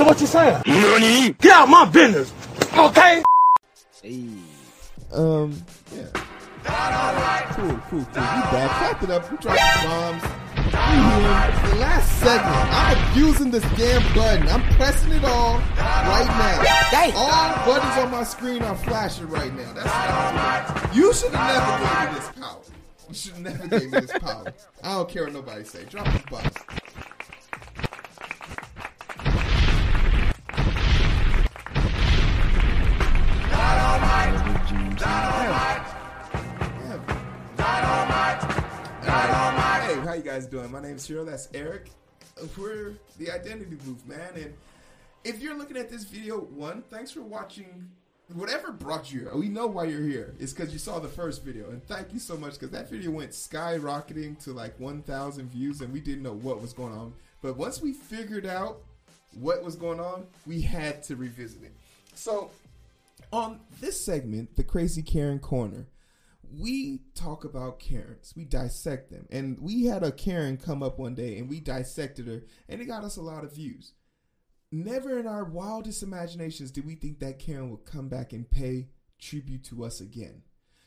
So what you saying? Get out my business, okay? Hey. Um, yeah. Cool, cool, cool. We back. Clap it up. We dropped the bombs. The last segment. I'm abusing this damn button. I'm pressing it all right now. All buttons on my screen are flashing right now. That's what I'm. You should have never gave me this power. You should have never gave me this power. I don't care what nobody say. Drop the bombs. Guys doing? My name is Cyril. That's Eric. We're the Identity Booth, man. And if you're looking at this video, one, thanks for watching. Whatever brought you here, we know why you're here. It's because you saw the first video, and thank you so much because that video went skyrocketing to like 1,000 views, and we didn't know what was going on. But once we figured out what was going on, we had to revisit it. So, on this segment, the Crazy Karen Corner, we talk about Karens. We dissect them. And we had a Karen come up one day and we dissected her and it got us a lot of views. Never in our wildest imaginations did we think that Karen would come back and pay tribute to us again.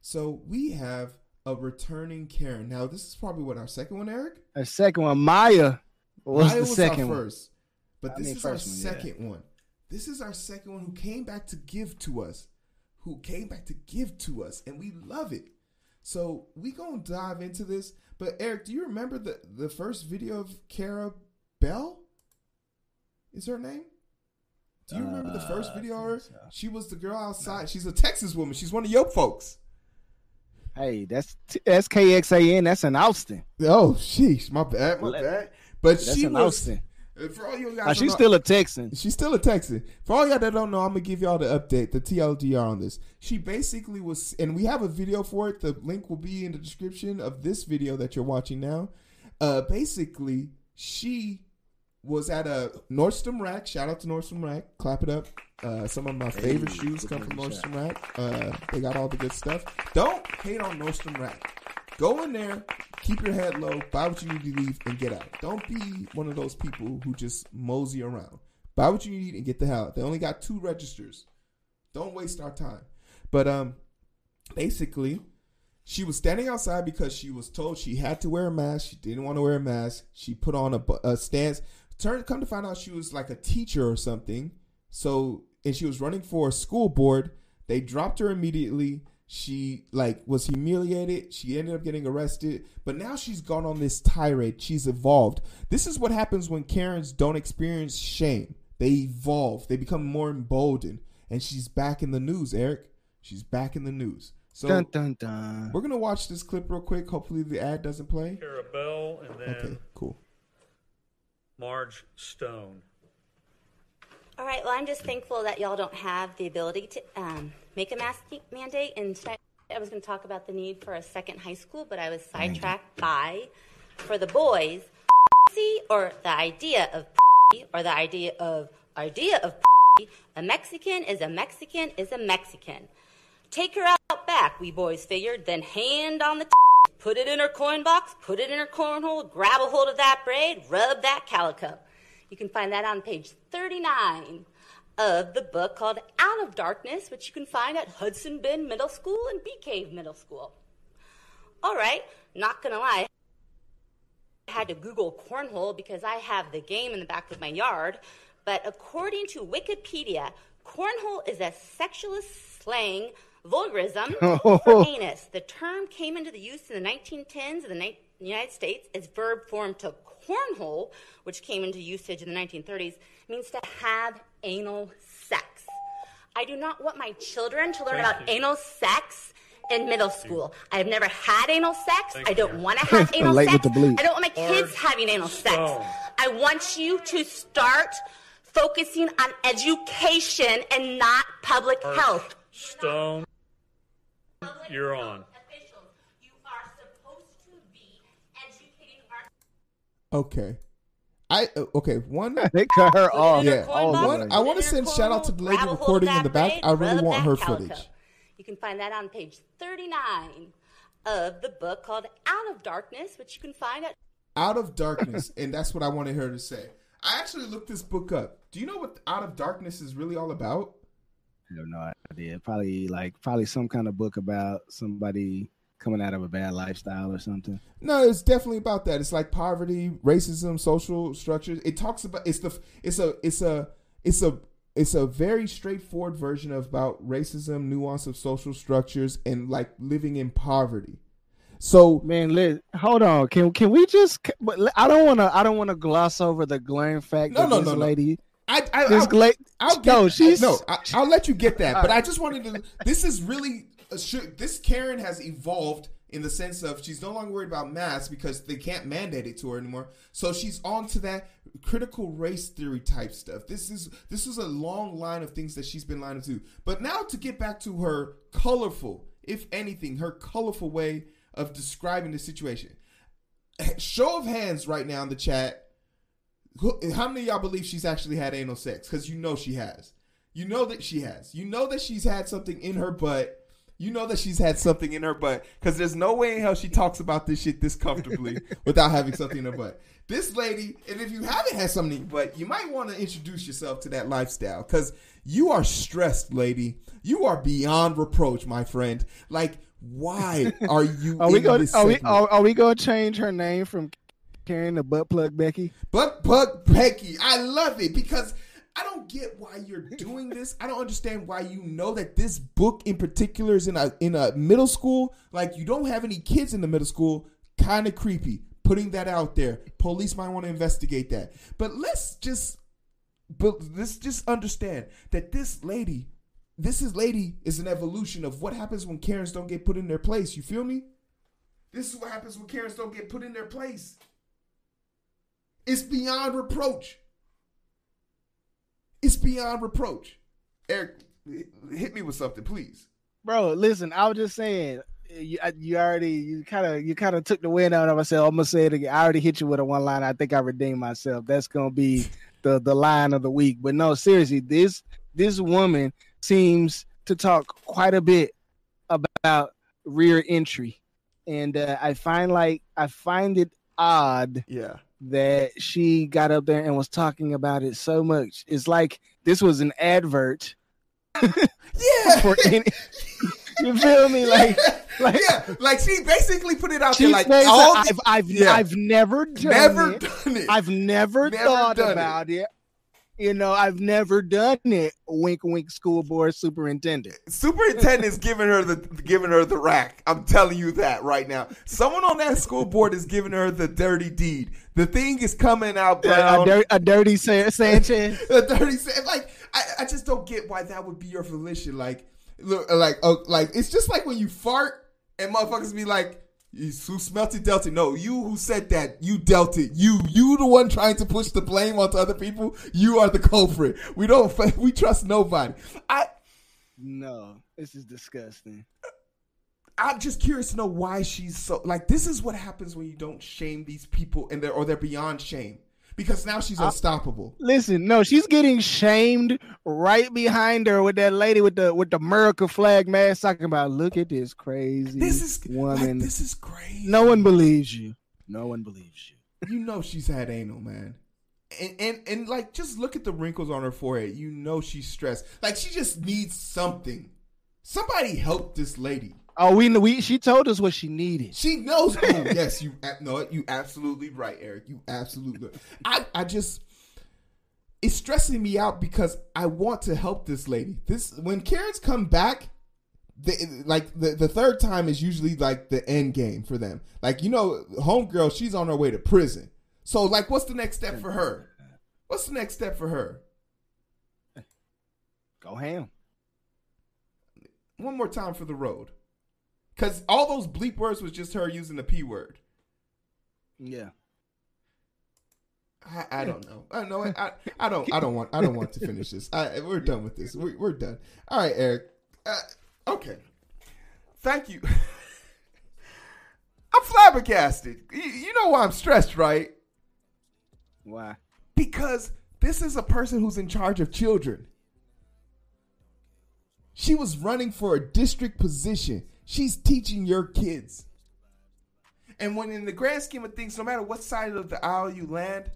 So we have a returning Karen. Now, this is probably what our second one, Eric? Our second one, Maya was Maya the was second our one. But I this mean, is our first one, yeah. second one. This is our second one who came back to give to us. Who came back to give to us, and we love it. So we gonna dive into this. But Eric, do you remember the the first video of Kara Bell? Is her name? Do you remember the first Uh, video of her? so. She was the girl outside. She's a Texas woman. She's one of your folks. Hey, that's T- that's KXAN. That's in Austin. Oh, sheesh, my bad, my bad. But That's she in was. Austin. For all you guys, Uh, she's know- still a Texan. She's still a Texan. For all y'all that don't know, I'm gonna give y'all the update, the TLDR on this. She basically was, and we have a video for it. The link will be in the description of this video that you're watching now. Uh, basically, she was at a Nordstrom Rack. Shout out to Nordstrom Rack. Clap it up. Uh, some of my favorite Hey, shoes come from fucking Nordstrom Rack. Uh, they got all the good stuff. Don't hate on Nordstrom Rack. Go in there, keep your head low, buy what you need to leave, and get out. Don't be one of those people who just mosey around. Buy what you need and get the hell out. They only got two registers. Don't waste our time. But um, basically, she was standing outside because she was told she had to wear a mask. She didn't want to wear a mask. She put on a, a stance. Turn come to find out she was like a teacher or something. So and she was running for a school board. They dropped her immediately. She like was humiliated. She ended up getting arrested. But now she's gone on this tirade. She's evolved. This is what happens when Karens don't experience shame. They evolve. They become more emboldened. And she's back in the news, Eric. She's back in the news. So Dun dun dun. we're gonna watch this clip real quick. Hopefully the ad doesn't play. Kara Bell and then Okay, cool. Marge Stone. All right. Well, I'm just thankful that y'all don't have the ability to um, make a mask mandate. And tonight I was going to talk about the need for a second high school, but I was sidetracked by, for the boys, or the idea of or the idea of idea of a Mexican is a Mexican is a Mexican. Take her out back, we boys figured, then hand on the put it in her coin box, put it in her cornhole, grab a hold of that braid, rub that calico. You can find that on page 39 of the book called Out of Darkness, which you can find at Hudson Bend Middle School and Bee Cave Middle School. All right, not gonna lie, I had to Google cornhole because I have the game in the back of my yard. But according to Wikipedia, cornhole is a sexualist slang vulgarism for anus. The term came into the use in the 1910s in the United States as verb form to cornhole, which came into usage in the 1930s, means to have anal sex. I do not want my children to learn about anal sex in middle school. I have never had anal sex. I don't want to have anal sex. with the bleep. I don't want my kids having anal sex. Stone. I want you to start focusing on education and not public health. Stone. You're on. Officials, you are supposed to be educating our Okay. I uh, okay. One. They cut her off. Yeah. all the One- I wanna send shout out to the lady recording in the back. I really want her footage. You can find that on page 39 of the book called Out of Darkness, which you can find at Out of darkness, and that's what I wanted her to say. I actually looked this book up. Do you know what Out of Darkness is really all about? I have no idea. Probably like probably some kind of book about somebody coming out of a bad lifestyle or something. No, it's definitely about that. It's like poverty, racism, social structures. It talks about it's the it's a it's a it's a it's a very straightforward version of about racism, nuance of social structures, and like living in poverty. So Man, Liz, hold on. Can can we just? But I don't want to. I don't want to gloss over the glaring fact No, that no, this no, no. lady, I, I, this I'll, gla- I'll get, no, she's no, I, I'll let you get that. But I just wanted to. This is really Uh, this Karen has evolved in the sense of she's no longer worried about masks because they can't mandate it to her anymore. So she's on to that critical race theory type stuff. This is this is a long line of things that she's been lining to. But now to get back to her colorful, if anything, her colorful way of describing the situation. Show of hands right now in the chat. How many y'all believe she's actually had anal sex? Because you know she has. You know that she has. You know that she's had something in her butt. You know that she's had something in her butt. Because there's no way in hell she talks about this shit this comfortably without having something in her butt. This lady, and if you haven't had something in your butt, you might want to introduce yourself to that lifestyle. Because you are stressed, lady. You are beyond reproach, my friend. Like, why are you Are we going? Are we? Are, are we going to change her name from carrying the butt plug Becky? But but Becky, I love it because I don't get why you're doing this. I don't understand why you know that this book in particular is in a in a middle school. Like you don't have any kids in the middle school. Kind of creepy. Putting that out there. Police might want to investigate that. But let's just but let's just understand that this lady, this is lady is an evolution of what happens when Karens don't get put in their place. You feel me? This is what happens when Karens don't get put in their place. It's beyond reproach. It's beyond reproach. Eric, hit me with something, please. Bro, listen. I was just saying. You, you already you kind of you kind of took the wind out of myself. I'm gonna say it again. I already hit you with a one line. I think I redeemed myself. That's gonna be the the line of the week. But no, seriously, this this woman seems to talk quite a bit about rear entry, and uh, I find like I find it odd Yeah. That she got up there and was talking about it so much. It's like this was an advert Yeah. for any. you feel me? Like, like yeah. Like she basically put it out there like all the- I've I've Yeah. I've never done never it. done it. I've never, Never thought done it. about it. You know, I've never done it. Wink, wink. School board superintendent. Superintendent is giving her the giving her the rack. I'm telling you that right now. Someone on that school board is giving her the dirty deed. The thing is coming out A, brown. dir- a dirty Sa- Sanchez. a dirty sa- like I, I just don't get why that would be your volition. Like look like oh, like it's just like when you fart and motherfuckers be like you who smelt it dealt it. No, you who said that, you dealt it. You you the one trying to push the blame onto other people. You are the culprit. We don't we trust nobody. I no, this is disgusting. I'm just curious to know why she's so like this is what happens when you don't shame these people and they're or they're beyond shame. Because now she's unstoppable. Listen, no, she's getting shamed right behind her with that lady with the with the America flag mask talking about look at this crazy This is woman. like, this is crazy. no one believes you. No one believes you. you know she's had anal, man. And, and and like just look at the wrinkles on her forehead. You know she's stressed. Like she just needs something. Somebody help this lady. Oh, we we she told us what she needed. She knows. Oh, yes, you a- no, you absolutely right, Eric. You absolutely. I I just it's stressing me out because I want to help this lady. This when Karens come back, the, like the the third time is usually like the end game for them. Like you know, homegirl, she's on her way to prison. So like, what's the next step for her? What's the next step for her? Go ham. One more time for the road, because all those bleep words was just her using the p word. Yeah. I, I don't know. I know. I, I don't. I don't want. I don't want to finish this. I, we're done with this. We, we're done. All right, Eric. Uh, okay. Thank you. I'm flabbergasted. You, you know why I'm stressed, right? Why? Because this is a person who's in charge of children. She was running for a district position. She's teaching your kids. And when in the grand scheme of things, no matter what side of the aisle you land,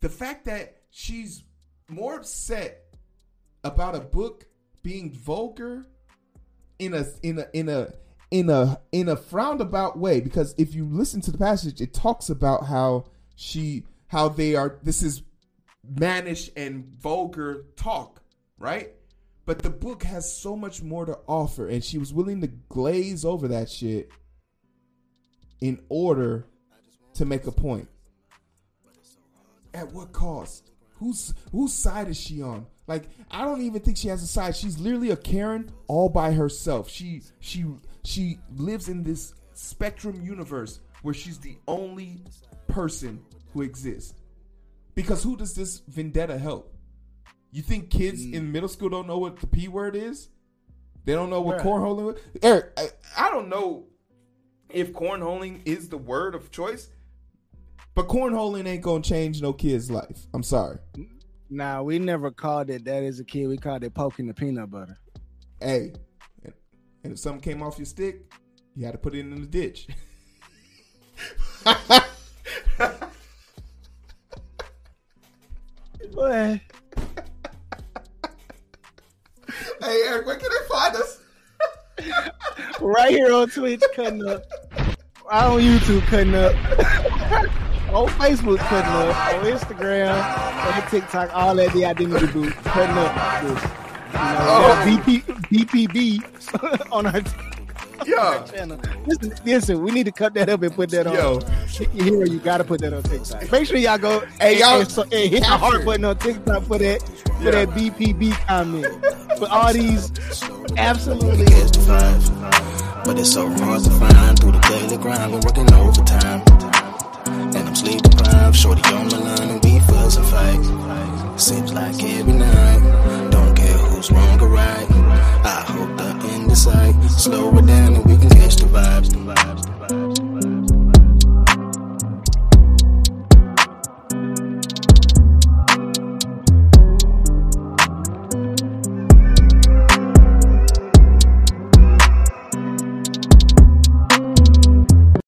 the fact that she's more upset about a book being vulgar in a in a in a in a in a frowned about way because if you listen to the passage it talks about how she how they are this is mannish and vulgar talk right but the book has so much more to offer and she was willing to glaze over that shit in order to make a point. At what cost? Whose whose side is she on? Like i don't even think she has a side. She's literally a karen all by herself. She she she lives in this spectrum universe where she's the only person who exists. Because who does this vendetta help you think kids in mm. middle school don't know what the p word is they don't know what Right. cornholing is eric I, I don't know if cornholing is the word of choice but cornholing ain't gonna change no kid's life i'm sorry Nah, we never called it that as a kid. We called it poking the peanut butter. Hey, and, and if something came off your stick, you had to put it in the ditch. Boy, hey, Eric, where can they find us? right here on Twitch, cutting up. On YouTube, cutting up. on Facebook, cutting up. On Instagram, on TikTok, all that the identity booth, cutting up. This. You know, we got BP, BPB on our Yo, channel. Listen, listen, we need to cut that up and put that on. Yo. you you gotta put that on TikTok. Make sure y'all go Hey, and, y'all and, so, and hit the heart button on TikTok for that for Yeah. that BPB comment. For all these absolutely Catch the. But it's so hard to find through the daily grind. Been working overtime. And I'm sleep deprived. Shorty on the line and we fuss and fight. Seems like every night. Don't care who's wrong or right. I hope the end is sight. Slow it down.